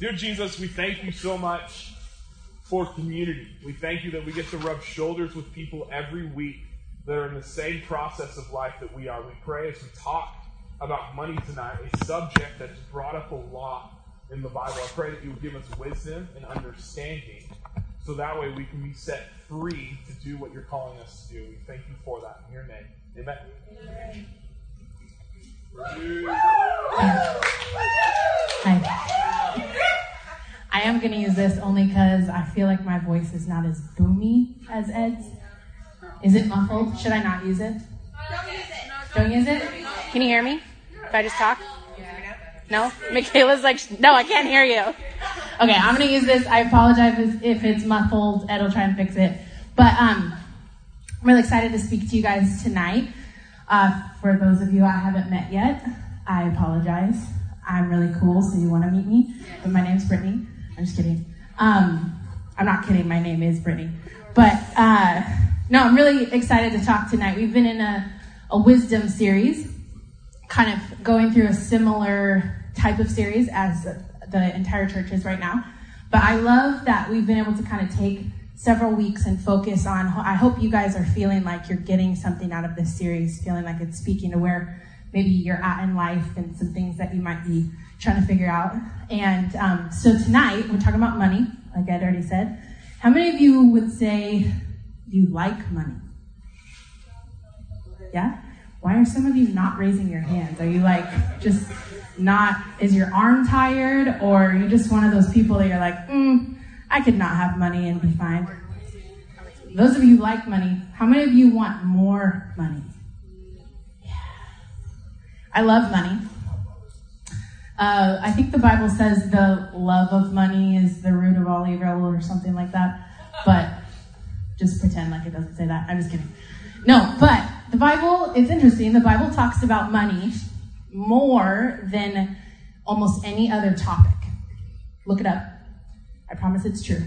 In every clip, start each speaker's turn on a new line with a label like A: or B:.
A: Dear Jesus, we thank you so much for community. We thank you that we get to rub shoulders with people every week that are in the same process of life that we are. We pray as we talk about money tonight, a subject that's brought up a lot in the Bible. I pray that you would give us wisdom and understanding so that way we can be set free to do what you're calling us to do. We thank you for that in your name. Amen.
B: Hi. I am going to use this only because I feel like my voice is not as boomy as Ed's. Is it muffled? Should I not use it? Don't use it? Can you hear me? If I just talk? No? Michaela's like, no, I can't hear you. Okay, I'm going to use this. I apologize if it's muffled. Ed will try and fix it. But um, I'm really excited to speak to you guys tonight. Uh, for those of you I haven't met yet, I apologize. I'm really cool, so you want to meet me. But my name's Brittany. I'm just kidding. Um, I'm not kidding. My name is Brittany. But uh, no, I'm really excited to talk tonight. We've been in a, a wisdom series, kind of going through a similar type of series as the entire church is right now. But I love that we've been able to kind of take several weeks and focus on. I hope you guys are feeling like you're getting something out of this series, feeling like it's speaking to where maybe you're at in life and some things that you might be trying to figure out. And um, so tonight we're talking about money, like Ed already said. How many of you would say you like money? Yeah? Why are some of you not raising your hands? Are you like just not, is your arm tired? Or are you just one of those people that you're like, mm, I could not have money and be fine? Those of you who like money, how many of you want more money? Yeah. I love money. Uh, I think the Bible says the love of money is the root of all evil or something like that. But just pretend like it doesn't say that. I'm just kidding. No, but the Bible, it's interesting. The Bible talks about money more than almost any other topic. Look it up. I promise it's true.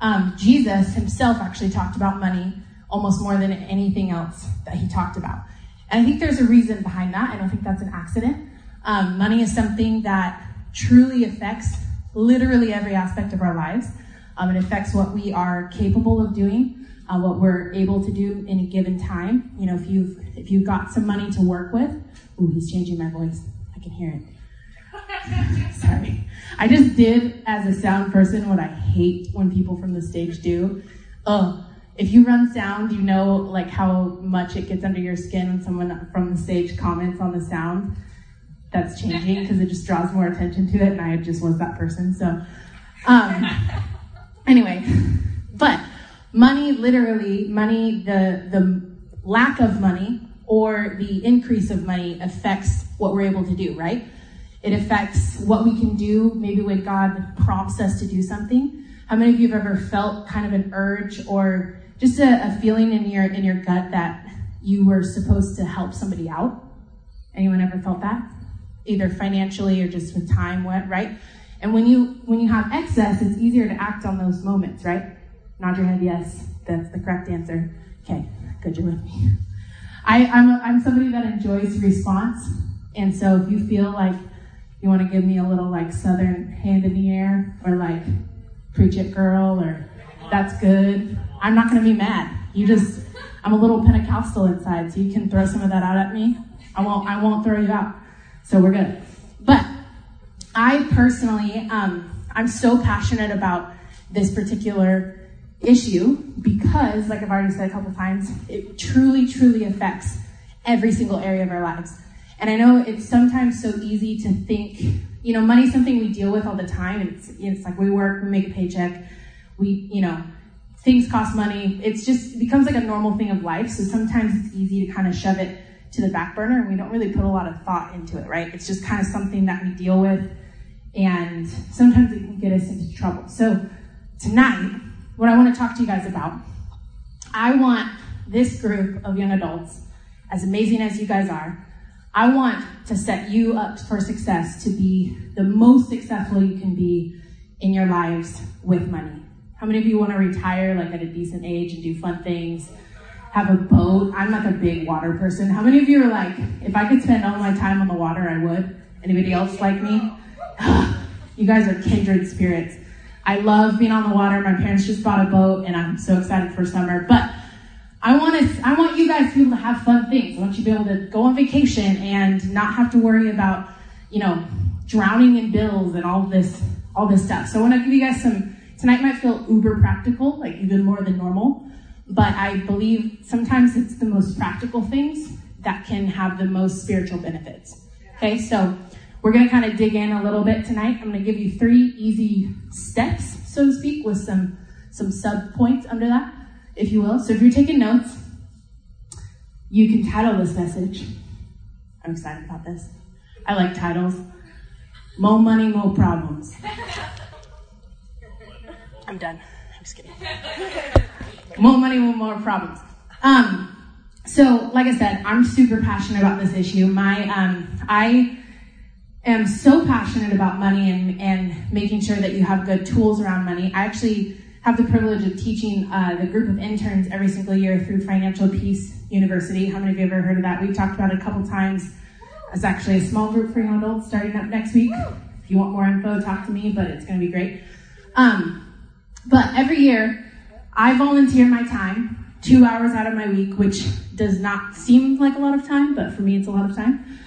B: Um, Jesus himself actually talked about money almost more than anything else that he talked about. And I think there's a reason behind that. I don't think that's an accident. Um, money is something that truly affects literally every aspect of our lives. Um, it affects what we are capable of doing, uh, what we're able to do in a given time. You know, if you've if you've got some money to work with, ooh, he's changing my voice. I can hear it. Sorry. I just did as a sound person what I hate when people from the stage do. Oh, if you run sound, you know like how much it gets under your skin when someone from the stage comments on the sound that's changing because it just draws more attention to it, and I just was that person. So, um, anyway, but money, literally, money, the the lack of money or the increase of money affects what we're able to do, right? It affects what we can do, maybe when God prompts us to do something. How many of you have ever felt kind of an urge or just a, a feeling in your in your gut that you were supposed to help somebody out? Anyone ever felt that? Either financially or just with time went right? And when you when you have excess it's easier to act on those moments right? Nod your head yes that's the correct answer. Okay good you're with me. I, I'm, a, I'm somebody that enjoys response and so if you feel like you want to give me a little like southern hand in the air or like preach it girl or that's good i'm not going to be mad. You just i'm a little pentecostal inside so you can throw some of that out at me. I won't i won't throw you out so we're good. But I personally, um, I'm so passionate about this particular issue because, like I've already said a couple times, it truly, truly affects every single area of our lives. And I know it's sometimes so easy to think, you know, money's something we deal with all the time. It's, it's like we work, we make a paycheck, we, you know, things cost money. It's just, it becomes like a normal thing of life. So sometimes it's easy to kind of shove it to the back burner and we don't really put a lot of thought into it, right? It's just kind of something that we deal with and sometimes it can get us into trouble. So tonight, what I want to talk to you guys about, I want this group of young adults, as amazing as you guys are, I want to set you up for success to be the most successful you can be in your lives with money. How many of you want to retire like at a decent age and do fun things? Have a boat. I'm like a big water person. How many of you are like, if I could spend all my time on the water, I would? Anybody else like me? You guys are kindred spirits. I love being on the water. My parents just bought a boat, and I'm so excited for summer. But I want to, I want you guys to be able to have fun things. I want you to be able to go on vacation and not have to worry about, you know, drowning in bills and all this, all this stuff. So I want to give you guys some. Tonight might feel uber practical, like even more than normal, but I believe sometimes it's the most practical things that can have the most spiritual benefits. Okay, so we're going to kind of dig in a little bit tonight. I'm going to give you three easy steps, so to speak, with some some sub points under that, if you will. So if you're taking notes, you can title this message. I'm excited about this. I like titles. More money, more problems. I'm done. I'm just kidding. more money, more problems. Um, so, like I said, I'm super passionate about this issue. My, um, I am so passionate about money and, and making sure that you have good tools around money. I actually have the privilege of teaching uh, the group of interns every single year through Financial Peace University. How many of you have ever heard of that? We've talked about it a couple times. It's actually a small group for young adults starting up next week. If you want more info, talk to me, but it's going to be great. Um, but every year, I volunteer my time, two hours out of my week, which does not seem like a lot of time, but for me, it's a lot of time.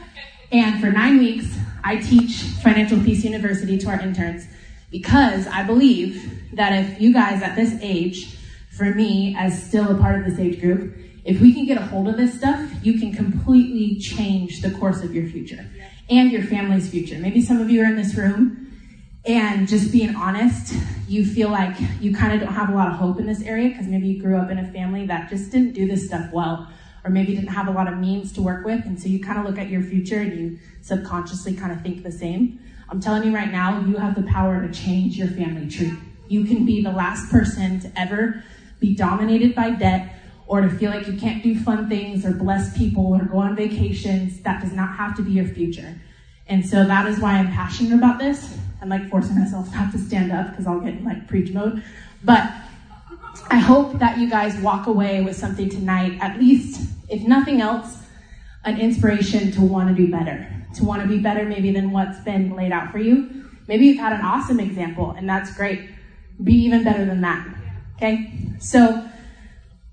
B: And for nine weeks, I teach Financial Peace University to our interns because I believe that if you guys at this age, for me as still a part of this age group, if we can get a hold of this stuff, you can completely change the course of your future and your family's future. Maybe some of you are in this room and just being honest, you feel like you kind of don't have a lot of hope in this area because maybe you grew up in a family that just didn't do this stuff well, or maybe didn't have a lot of means to work with. And so you kind of look at your future and you subconsciously kind of think the same. I'm telling you right now, you have the power to change your family tree. You can be the last person to ever be dominated by debt or to feel like you can't do fun things or bless people or go on vacations. That does not have to be your future. And so that is why I'm passionate about this. I'm like forcing myself not to stand up because I'll get in like preach mode. But I hope that you guys walk away with something tonight, at least, if nothing else, an inspiration to want to do better, to want to be better maybe than what's been laid out for you. Maybe you've had an awesome example, and that's great. Be even better than that. Okay? So,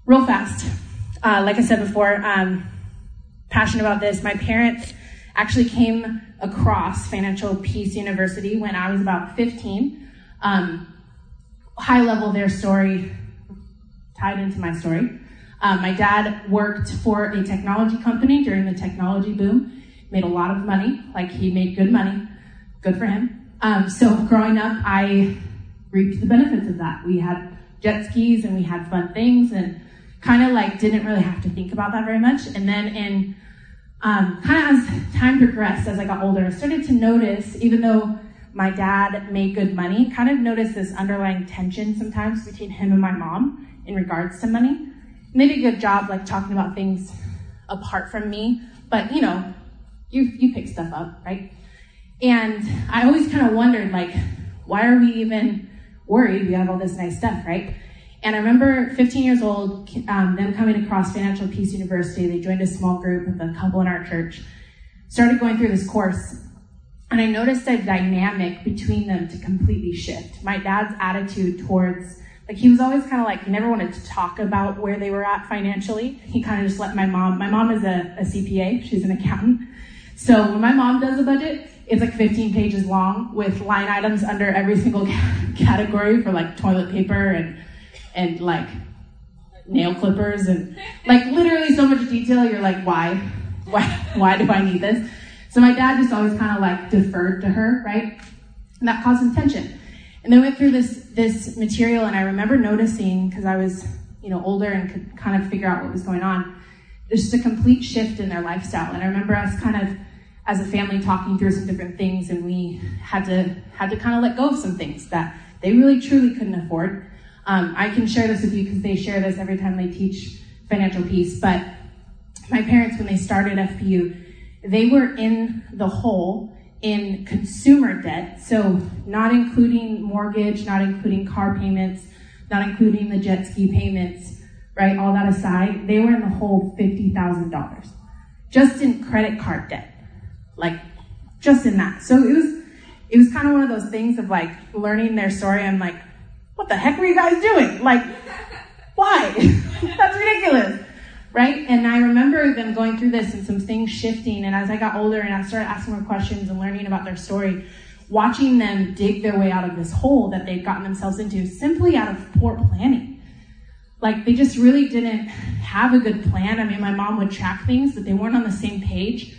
B: real fast, uh, like I said before, um, passionate about this. My parents actually came across Financial Peace University when I was about 15. Um, high level, their story tied into my story. Um, my dad worked for a technology company during the technology boom, made a lot of money, like he made good money, good for him. Um, so growing up, I reaped the benefits of that. We had jet skis and we had fun things and kind of like didn't really have to think about that very much. And then in um, kind of as time progressed, as I got older, I started to notice, even though my dad made good money, kind of noticed this underlying tension sometimes between him and my mom in regards to money. Did a good job, like talking about things apart from me, but you know, you you pick stuff up, right? And I always kind of wondered, like, why are we even worried? We have all this nice stuff, right? And I remember 15 years old, um, them coming across Financial Peace University. They joined a small group with a couple in our church, started going through this course. And I noticed a dynamic between them to completely shift. My dad's attitude towards, like, he was always kind of like, he never wanted to talk about where they were at financially. He kind of just let my mom, my mom is a, a CPA, she's an accountant. So when my mom does a budget, it's like 15 pages long with line items under every single category for like toilet paper and and like nail clippers and like literally so much detail. You're like, why? Why, why do I need this? So my dad just always kind of like deferred to her, right? And that caused some tension. And then went through this this material, and I remember noticing because I was you know older and could kind of figure out what was going on. There's just a complete shift in their lifestyle, and I remember us kind of as a family talking through some different things, and we had to had to kind of let go of some things that they really truly couldn't afford. Um, I can share this with you because they share this every time they teach financial peace. But my parents, when they started FPU, they were in the hole in consumer debt. So, not including mortgage, not including car payments, not including the jet ski payments, right? All that aside, they were in the hole $50,000 just in credit card debt. Like, just in that. So, it was it was kind of one of those things of like learning their story. I'm like, what the heck were you guys doing? Like, why? That's ridiculous. Right? And I remember them going through this and some things shifting. And as I got older and I started asking more questions and learning about their story, watching them dig their way out of this hole that they'd gotten themselves into simply out of poor planning. Like they just really didn't have a good plan. I mean, my mom would track things, but they weren't on the same page.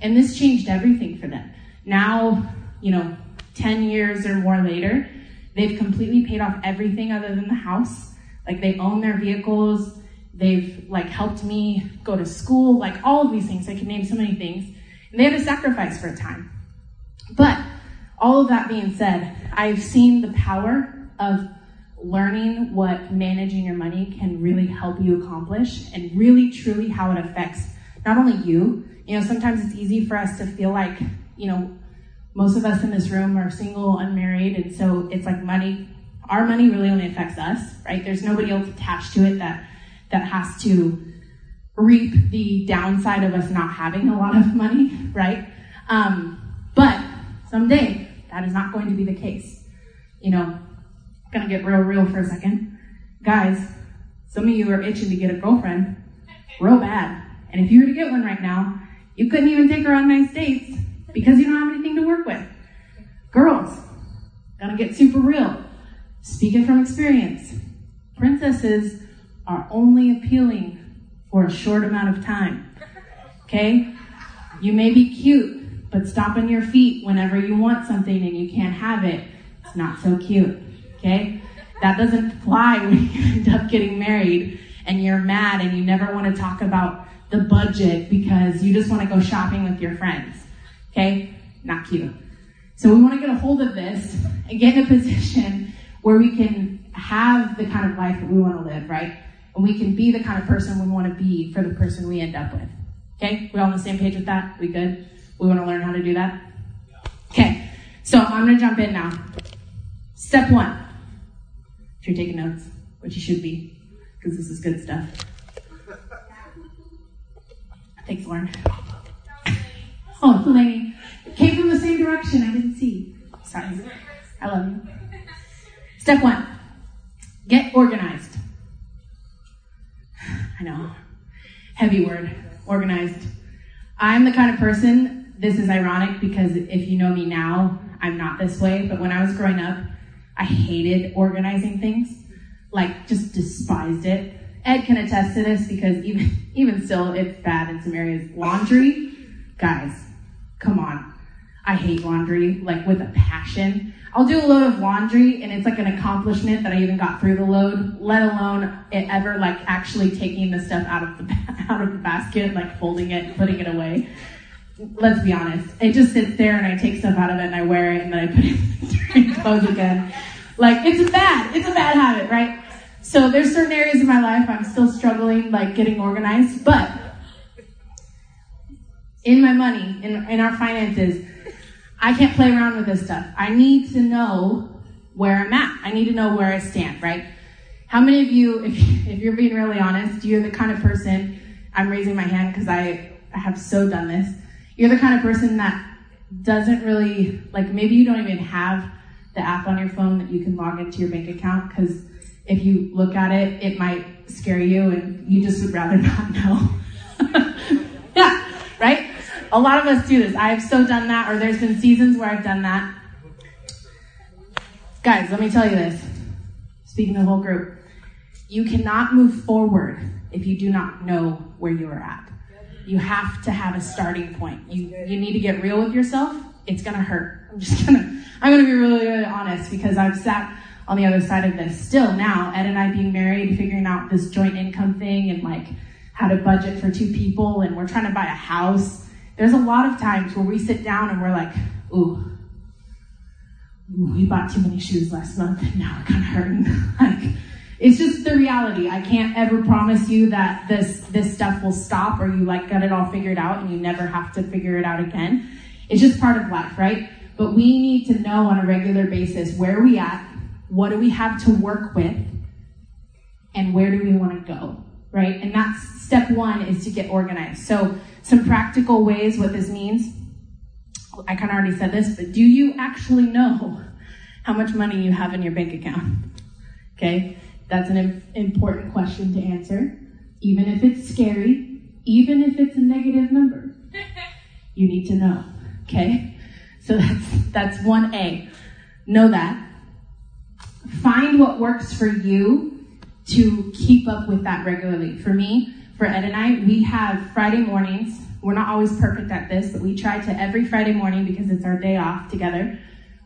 B: And this changed everything for them. Now, you know, 10 years or more later, they've completely paid off everything other than the house. Like they own their vehicles. They've like helped me go to school, like all of these things. I can name so many things. And they had to sacrifice for a time. But all of that being said, I've seen the power of learning what managing your money can really help you accomplish and really truly how it affects not only you. You know, sometimes it's easy for us to feel like, you know, most of us in this room are single, unmarried, and so it's like money, our money really only affects us, right? There's nobody else attached to it that that has to reap the downside of us not having a lot of money, right? Um, but someday that is not going to be the case. You know, gonna get real real for a second. Guys, some of you are itching to get a girlfriend real bad. And if you were to get one right now, you couldn't even take her on nice dates because you don't have anything to work with. Girls, gonna get super real. Speaking from experience, princesses are only appealing for a short amount of time. Okay? You may be cute, but stomping your feet whenever you want something and you can't have it, it's not so cute. Okay? That doesn't fly when you end up getting married and you're mad and you never want to talk about the budget because you just want to go shopping with your friends. Okay? Not cute. So we want to get a hold of this and get in a position where we can have the kind of life that we want to live, right? And we can be the kind of person we want to be for the person we end up with. Okay? We all on the same page with that? We good? We want to learn how to do that? Okay. So I'm going to jump in now. Step one. If you're taking notes, which you should be, because this is good stuff. Thanks, Lauren. Oh, Delaney. Came from the same direction. I didn't see. Sorry. I love you. Step one get organized. I know. Heavy word. Organized. I'm the kind of person, this is ironic because if you know me now, I'm not this way, but when I was growing up, I hated organizing things. Like, just despised it. Ed can attest to this because even, even still, it's bad in some areas. Laundry, guys, come on. I hate laundry, like with a passion. I'll do a load of laundry and it's like an accomplishment that I even got through the load, let alone it ever like actually taking the stuff out of the, out of the basket, like folding it, putting it away. Let's be honest. It just sits there and I take stuff out of it and I wear it and then I put it in the clothes again. Like it's a bad, it's a bad habit, right? So there's certain areas of my life I'm still struggling, like getting organized, but in my money, in, in our finances, I can't play around with this stuff. I need to know where I'm at. I need to know where I stand, right? How many of you, if, if you're being really honest, you're the kind of person, I'm raising my hand because I, I have so done this. You're the kind of person that doesn't really, like maybe you don't even have the app on your phone that you can log into your bank account because if you look at it, it might scare you and you just would rather not know. yeah, right? A lot of us do this. I have so done that, or there's been seasons where I've done that. Guys, let me tell you this. Speaking to the whole group, you cannot move forward if you do not know where you are at. You have to have a starting point. You you need to get real with yourself. It's gonna hurt. I'm just gonna I'm gonna be really, really honest because I've sat on the other side of this still now. Ed and I being married, figuring out this joint income thing and like how to budget for two people, and we're trying to buy a house. There's a lot of times where we sit down and we're like, ooh, we bought too many shoes last month and now we're kind of hurting. like, it's just the reality. I can't ever promise you that this this stuff will stop or you like got it all figured out and you never have to figure it out again. It's just part of life, right? But we need to know on a regular basis where are we at, what do we have to work with, and where do we want to go, right? And that's step one is to get organized. So some practical ways what this means. I kind of already said this, but do you actually know how much money you have in your bank account? Okay, that's an important question to answer, even if it's scary, even if it's a negative number. You need to know. Okay, so that's that's one A. Know that. Find what works for you to keep up with that regularly. For me, for Ed and I, we have Friday mornings. We're not always perfect at this, but we try to every Friday morning because it's our day off together.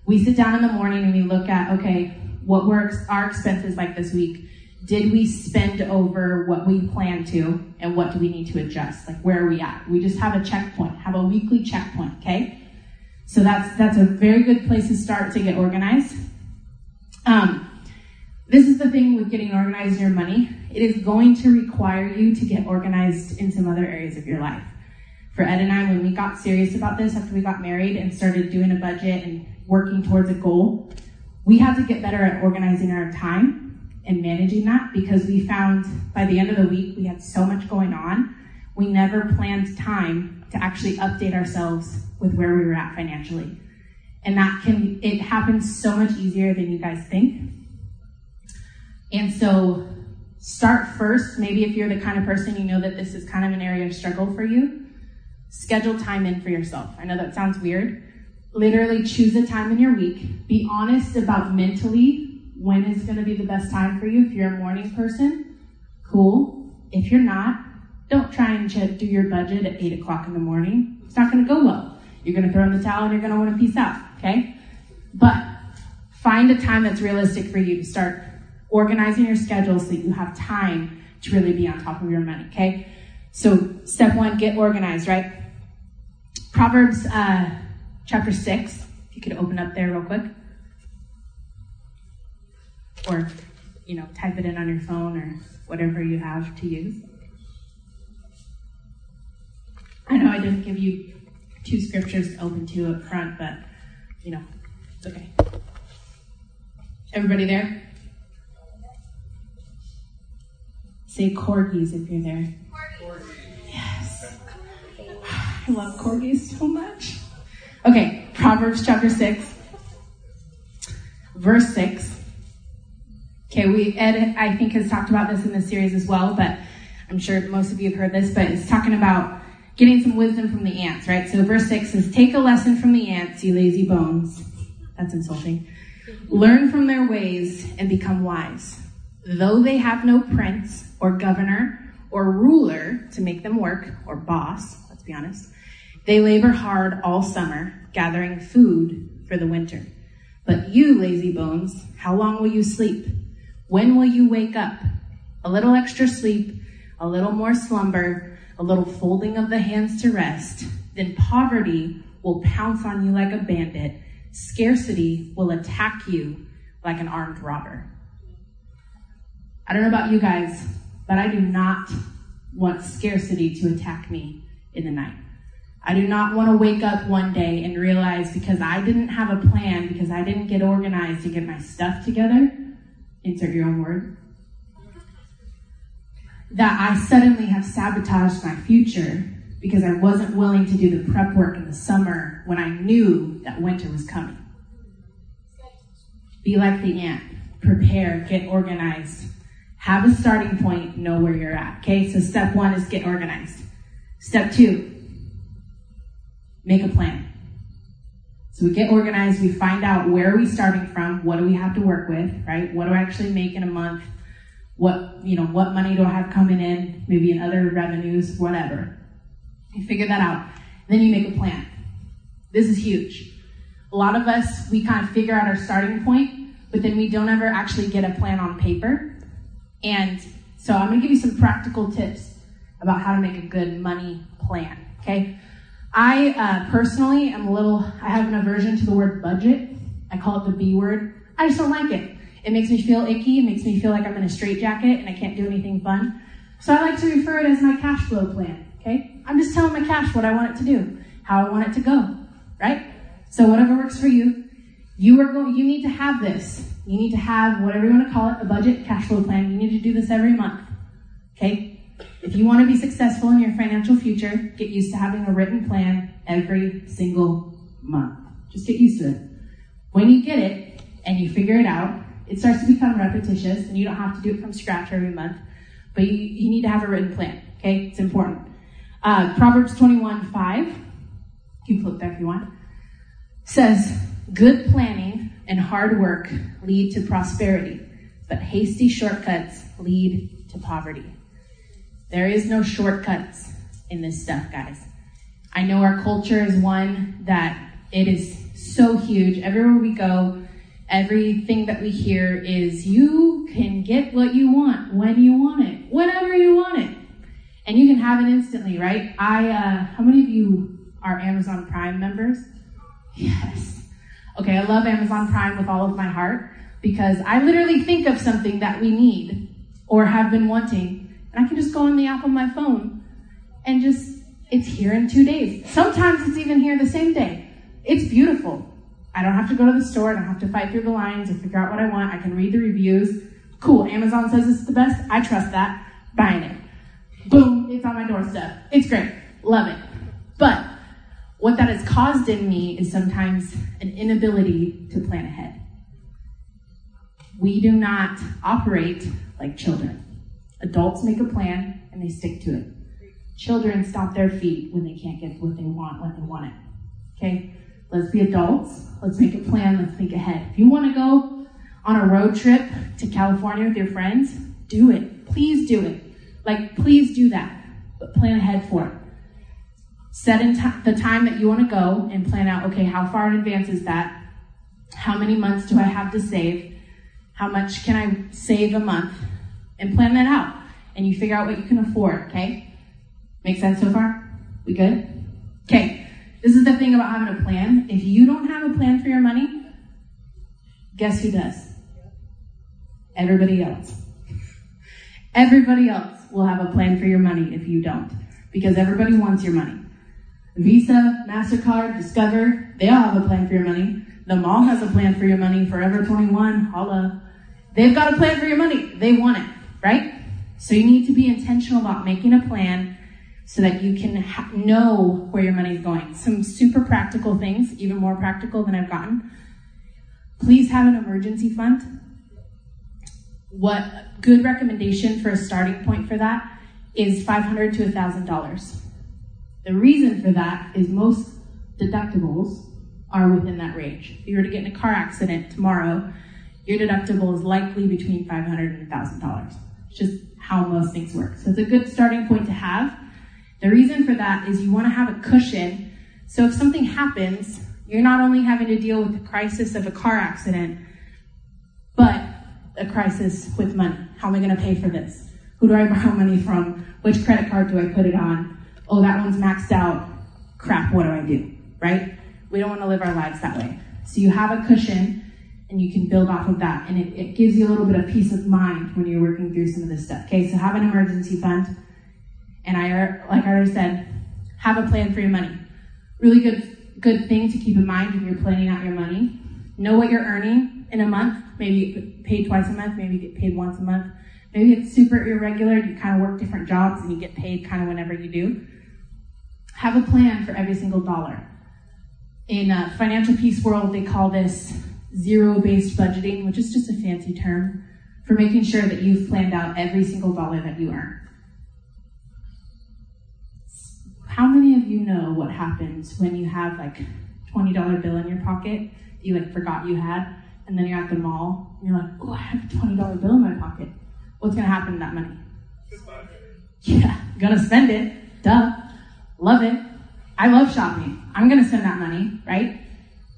B: We sit down in the morning and we look at, okay, what were our expenses like this week? Did we spend over what we planned to? And what do we need to adjust? Like, where are we at? We just have a checkpoint, have a weekly checkpoint, okay? So that's, that's a very good place to start to get organized. Um, this is the thing with getting organized in your money. It is going to require you to get organized in some other areas of your life. For Ed and I, when we got serious about this after we got married and started doing a budget and working towards a goal, we had to get better at organizing our time and managing that because we found by the end of the week we had so much going on. We never planned time to actually update ourselves with where we were at financially. And that can, it happens so much easier than you guys think. And so start first. Maybe if you're the kind of person you know that this is kind of an area of struggle for you, schedule time in for yourself. I know that sounds weird, literally choose a time in your week. Be honest about mentally when is going to be the best time for you. If you're a morning person, cool. If you're not, don't try and do your budget at 8 o'clock in the morning. It's not going to go well. You're going to throw in the towel and you're going to want to peace out, okay? But find a time that's realistic for you to start organizing your schedule so you have time to really be on top of your money, okay? So, step one, get organized, right? Proverbs uh, chapter 6. If you could open up there real quick. Or, you know, type it in on your phone or whatever you have to use. I know I didn't give you two scriptures to open to up front, but, you know, it's okay. Everybody there? Say corgis if you're there. Yes. I love corgis so much. Okay, Proverbs chapter 6, verse 6. Okay, we Ed I think has talked about this in this series as well, but I'm sure most of you have heard this, but it's talking about getting some wisdom from the ants, right? So verse 6 says, Take a lesson from the ants, you lazy bones. That's insulting. Learn from their ways and become wise. Though they have no prince or governor or ruler to make them work, or boss, let's be honest, they labor hard all summer, gathering food for the winter. But you, lazy bones, how long will you sleep? When will you wake up? A little extra sleep, a little more slumber, a little folding of the hands to rest. Then poverty will pounce on you like a bandit. Scarcity will attack you like an armed robber. I don't know about you guys, but I do not want scarcity to attack me in the night. I do not want to wake up one day and realize because I didn't have a plan, because I didn't get organized to get my stuff together, insert your own word, that I suddenly have sabotaged my future because I wasn't willing to do the prep work in the summer when I knew that winter was coming. Be like the ant. Prepare, get organized. Have a starting point, know where you're at. Okay, so step one is get organized. Step two, make a plan. So we get organized, we find out where are we starting from, what do we have to work with, right? What do I actually make in a month? What, you know, what money do I have coming in, maybe in other revenues, whatever. You figure that out. Then you make a plan. This is huge. A lot of us, we kind of figure out our starting point, but then we don't ever actually get a plan on paper. And so I'm going to give you some practical tips about how to make a good money plan, okay? I uh, personally am a little, I have an aversion to the word budget. I call it the B word. I just don't like it. It makes me feel icky. It makes me feel like I'm in a straitjacket and I can't do anything fun. So I like to refer it as my cash flow plan. Okay? I'm just telling my cash what I want it to do, how I want it to go. Right? So whatever works for you, you are going, you need to have this. You need to have whatever you want to call it, a budget, cash flow plan. You need to do this every month. Okay? If you want to be successful in your financial future, get used to having a written plan every single month. Just get used to it. When you get it and you figure it out, it starts to become repetitious and you don't have to do it from scratch every month, but you, you need to have a written plan, okay? It's important. Uh, Proverbs 21 5, you can flip there if you want, says, Good planning and hard work lead to prosperity, but hasty shortcuts lead to poverty. There is no shortcuts in this stuff, guys. I know our culture is one that it is so huge. Everywhere we go, everything that we hear is you can get what you want when you want it, whenever you want it. And you can have it instantly, right? I, uh, how many of you are Amazon Prime members? Yes. Okay, I love Amazon Prime with all of my heart because I literally think of something that we need or have been wanting, and I can just go on the app on my phone and just, it's here in two days. Sometimes it's even here the same day. It's beautiful. I don't have to go to the store. I don't have to fight through the lines or figure out what I want. I can read the reviews. Cool. Amazon says it's the best. I trust that. Buying it. Boom. It's on my doorstep. It's great. Love it. But what that has caused in me is sometimes an inability to plan ahead. We do not operate like children. Adults make a plan and they stick to it. Children stomp their feet when they can't get what they want when they want it. Okay? Let's be adults. Let's make a plan. Let's think ahead. If you want to go on a road trip to California with your friends, do it. Please do it. Like, please do that. But plan ahead for it. Set in t- the time that you want to go and plan out, okay, how far in advance is that? How many months do I have to save? How much can I save a month? And plan that out. And you figure out what you can afford, okay? Make sense so far? We good? Okay. This is the thing about having a plan. If you don't have a plan for your money, guess who does? Everybody else. Everybody else will have a plan for your money if you don't. Because everybody wants your money. Visa, MasterCard, Discover, they all have a plan for your money. The mall has a plan for your money. Forever 21, holla. They've got a plan for your money. They want it, right? So you need to be intentional about making a plan so that you can ha- know where your money is going. Some super practical things, even more practical than I've gotten. Please have an emergency fund. What good recommendation for a starting point for that is 500 to $1,000. The reason for that is most deductibles are within that range. If you were to get in a car accident tomorrow, your deductible is likely between $500 and $1,000. It's just how most things work. So it's a good starting point to have. The reason for that is you want to have a cushion. So if something happens, you're not only having to deal with the crisis of a car accident, but a crisis with money. How am I going to pay for this? Who do I borrow money from? Which credit card do I put it on? Oh, that one's maxed out. Crap, what do I do? Right? We don't want to live our lives that way. So you have a cushion and you can build off of that. And it, it gives you a little bit of peace of mind when you're working through some of this stuff. Okay, so have an emergency fund. And I, like I already said, have a plan for your money. Really good, good thing to keep in mind when you're planning out your money. Know what you're earning in a month. Maybe get paid twice a month. Maybe get paid once a month. Maybe it's super irregular. You kind of work different jobs and you get paid kind of whenever you do. Have a plan for every single dollar. In a financial peace world, they call this zero-based budgeting, which is just a fancy term for making sure that you've planned out every single dollar that you earn. How many of you know what happens when you have like $20 bill in your pocket that you like forgot you had, and then you're at the mall and you're like, oh, I have a $20 bill in my pocket. What's gonna happen to that money? Yeah, gonna spend it. Duh. Love it. I love shopping. I'm gonna spend that money, right?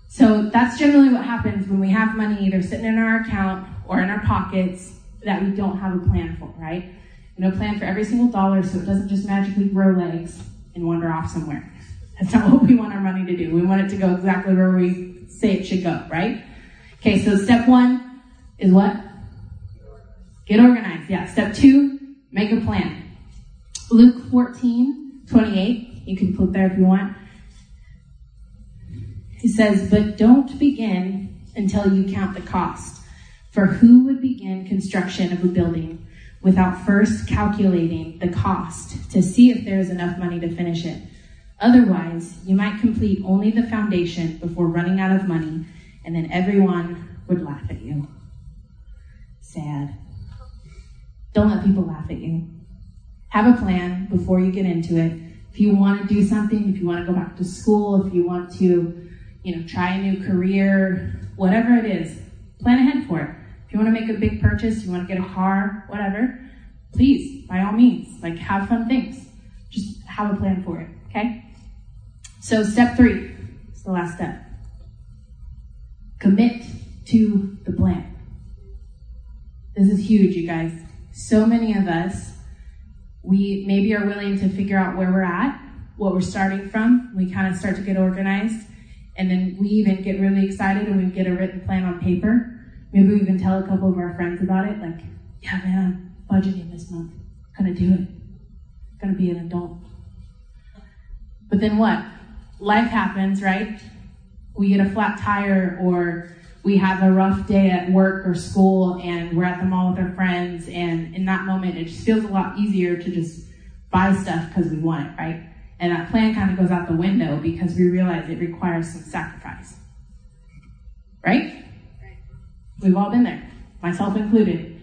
B: So that's generally what happens when we have money either sitting in our account or in our pockets that we don't have a plan for, right? You know, plan for every single dollar so it doesn't just magically grow legs and wander off somewhere. That's not what we want our money to do. We want it to go exactly where we say it should go, right? Okay, so step one is what? Get organized. Yeah. Step two, make a plan. Luke 14, 28. You can flip there if you want. He says, But don't begin until you count the cost. For who would begin construction of a building without first calculating the cost to see if there is enough money to finish it? Otherwise, you might complete only the foundation before running out of money, and then everyone would laugh at you. Sad. Don't let people laugh at you. Have a plan before you get into it. If you want to do something, if you want to go back to school, if you want to, you know, try a new career, whatever it is, plan ahead for it. If you want to make a big purchase, you want to get a car, whatever, please, by all means, like have fun things. Just have a plan for it, okay? So, step three is the last step. Commit to the plan. This is huge, you guys. So many of us, we maybe are willing to figure out where we're at, what we're starting from. We kind of start to get organized, and then we even get really excited and we get a written plan on paper. Maybe we even tell a couple of our friends about it, like, yeah, man, I'm budgeting this month. Gonna do it. Gonna be an adult. But then what? Life happens, right? We get a flat tire or we have a rough day at work or school and we're at the mall with our friends and in that moment it just feels a lot easier to just buy stuff because we want it, right? And that plan kind of goes out the window because we realize it requires some sacrifice. Right? We've all been there, myself included.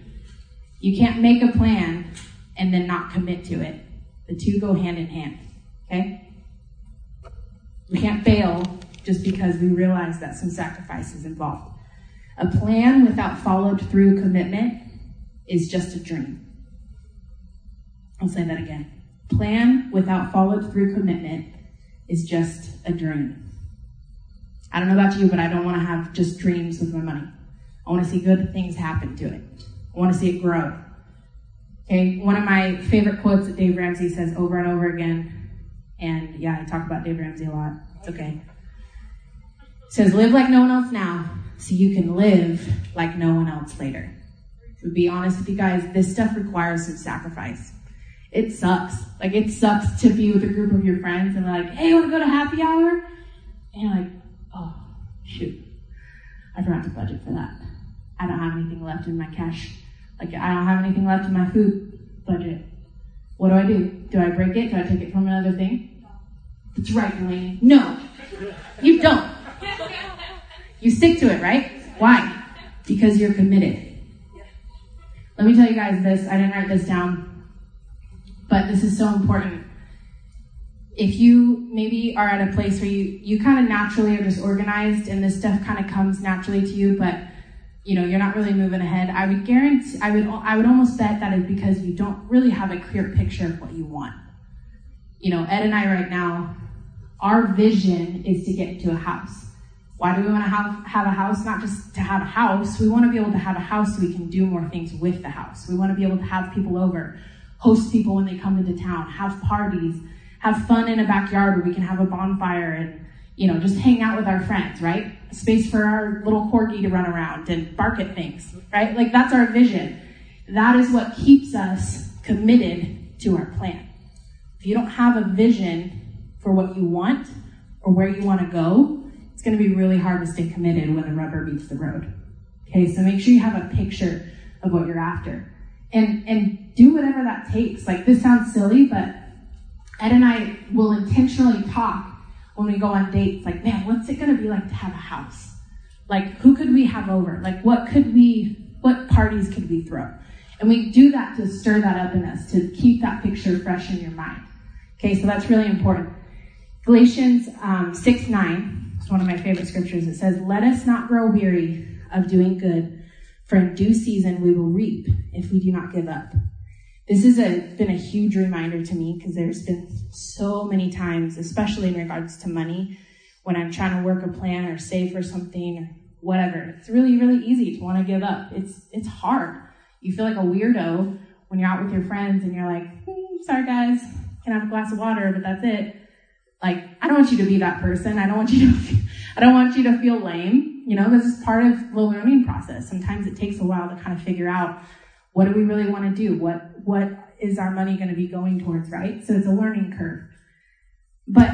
B: You can't make a plan and then not commit to it. The two go hand in hand. Okay? We can't fail just because we realize that some sacrifice is involved. A plan without followed through commitment is just a dream. I'll say that again. Plan without followed through commitment is just a dream. I don't know about you, but I don't want to have just dreams with my money. I want to see good things happen to it. I want to see it grow. Okay, one of my favorite quotes that Dave Ramsey says over and over again, and yeah, I talk about Dave Ramsey a lot. It's okay. It says, live like no one else now, so you can live like no one else later. To be honest with you guys, this stuff requires some sacrifice. It sucks. Like it sucks to be with a group of your friends and like, hey, want to go to happy hour? And like, oh, shoot. I forgot to budget for that. I don't have anything left in my cash. Like I don't have anything left in my food budget. What do I do? Do I break it? Do I take it from another thing? That's right, Delaney. No. You don't. You stick to it, right? Why? Because you're committed. Let me tell you guys this. I didn't write this down, but this is so important. If you maybe are at a place where you, you kind of naturally are just organized and this stuff kind of comes naturally to you, but you know, you're not really moving ahead, I would guarantee, I would, I would almost bet that is because you don't really have a clear picture of what you want. You know, Ed and I right now, our vision is to get into a house. Why do we want to have, have a house? Not just to have a house. We want to be able to have a house so we can do more things with the house. We want to be able to have people over, host people when they come into town, have parties, have fun in a backyard where we can have a bonfire and, you know, just hang out with our friends, right? Space for our little corgi to run around and bark at things, right? Like that's our vision. That is what keeps us committed to our plan. If you don't have a vision for what you want or where you want to go, it's going to be really hard to stay committed when the rubber meets the road. Okay, so make sure you have a picture of what you're after. And, and do whatever that takes. Like, this sounds silly, but Ed and I will intentionally talk when we go on dates. Like, man, what's it going to be like to have a house? Like, who could we have over? Like, what could we, what parties could we throw? And we do that to stir that up in us, to keep that picture fresh in your mind. Okay, so that's really important. Galatians um, 6 9 is one of my favorite scriptures. It says, Let us not grow weary of doing good, for in due season we will reap if we do not give up. This has been a huge reminder to me because there's been so many times, especially in regards to money, when I'm trying to work a plan or save for something or whatever. It's really, really easy to want to give up. It's it's hard. You feel like a weirdo when you're out with your friends and you're like, hmm, sorry guys, can I have a glass of water, but that's it. Like, I don't want you to be that person. I don't want you to, I don't want you to feel lame. You know, this is part of the learning process. Sometimes it takes a while to kind of figure out what do we really want to do? What, what is our money going to be going towards, right? So it's a learning curve. But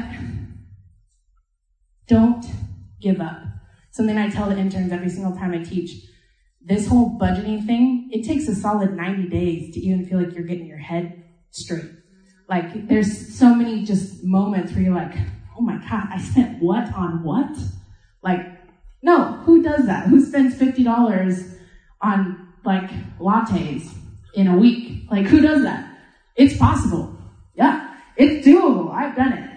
B: don't give up. Something I tell the interns every single time I teach. This whole budgeting thing, it takes a solid 90 days to even feel like you're getting your head straight Like, there's so many just moments where you're like, oh my God, I spent what on what? Like, no, who does that? Who spends $50 on like lattes in a week? Like, who does that? It's possible. Yeah, it's doable. I've done it.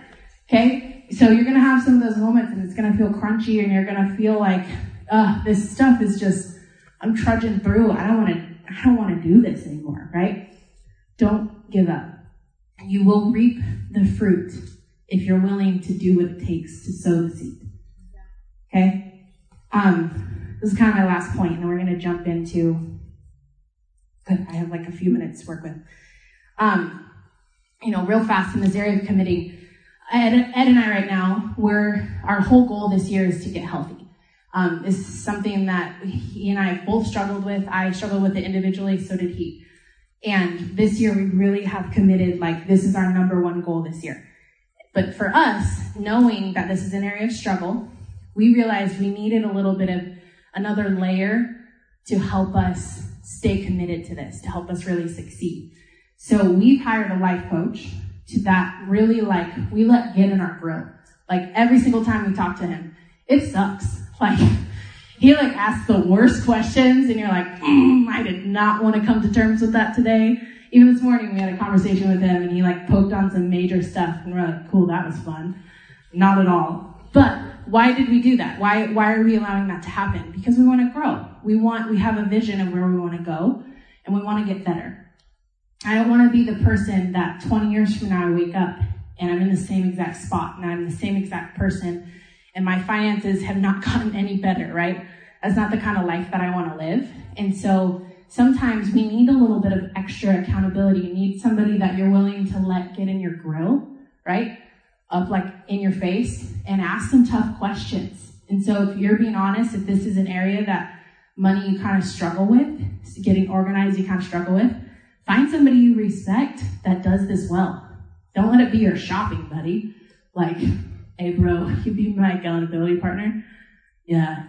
B: Okay? So you're going to have some of those moments and it's going to feel crunchy and you're going to feel like, uh, this stuff is just, I'm trudging through. I don't want to, I don't want to do this anymore, right? Don't give up. You will reap the fruit if you're willing to do what it takes to sow the seed. Okay? Um, this is kind of my last point, and we're going to jump into. Good, I have like a few minutes to work with. Um, you know, real fast in this area of committing. Ed, Ed and I right now, we're our whole goal this year is to get healthy. Um, is something that he and I both struggled with. I struggled with it individually, so did he. And this year we really have committed, like, this is our number one goal this year. But for us, knowing that this is an area of struggle, we realized we needed a little bit of another layer to help us stay committed to this, to help us really succeed. So we've hired a life coach to that really like, we let get in our grill. Like every single time we talk to him, it sucks. Like, he like asks the worst questions and you're like, mm, I did not want to come to terms with that today. Even this morning we had a conversation with him and he like poked on some major stuff and we're like, cool, that was fun. Not at all. But why did we do that? Why, why are we allowing that to happen? Because we want to grow. We want, we have a vision of where we want to go and we want to get better. I don't want to be the person that 20 years from now I wake up and I'm in the same exact spot and I'm the same exact person and my finances have not gotten any better, right? That's not the kind of life that I want to live. And so sometimes we need a little bit of extra accountability. You need somebody that you're willing to let get in your grill, right? Up like in your face and ask some tough questions. And so if you're being honest, if this is an area that money you kind of struggle with, getting organized you kind of struggle with, find somebody you respect that does this well. Don't let it be your shopping buddy. Like, hey bro, you be my accountability partner? Yeah,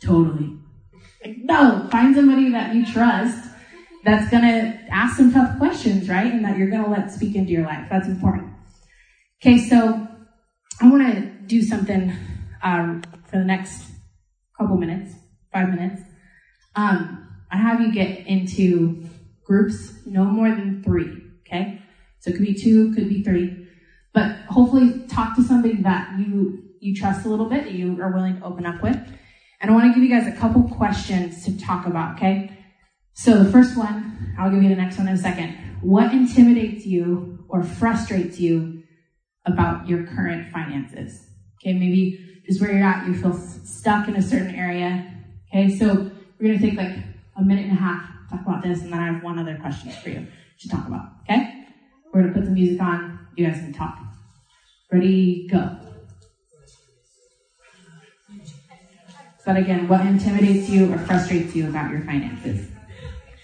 B: totally. Like, no, find somebody that you trust that's gonna ask some tough questions, right? And that you're gonna let speak into your life. That's important. Okay, so I wanna do something um, for the next couple minutes, five minutes. Um, I have you get into groups no more than three, okay? So it could be two, could be three. But hopefully talk to somebody that you you trust a little bit, that you are willing to open up with. And I want to give you guys a couple questions to talk about, okay? So the first one, I'll give you the next one in a second. What intimidates you or frustrates you about your current finances? Okay, maybe just where you're at, you feel stuck in a certain area. Okay, so we're to take like a minute and a half talk about this, and then I have one other question for you to talk about. Okay? We're to put the music on. You guys can talk. Ready, go. But again, what intimidates you or frustrates you about your finances?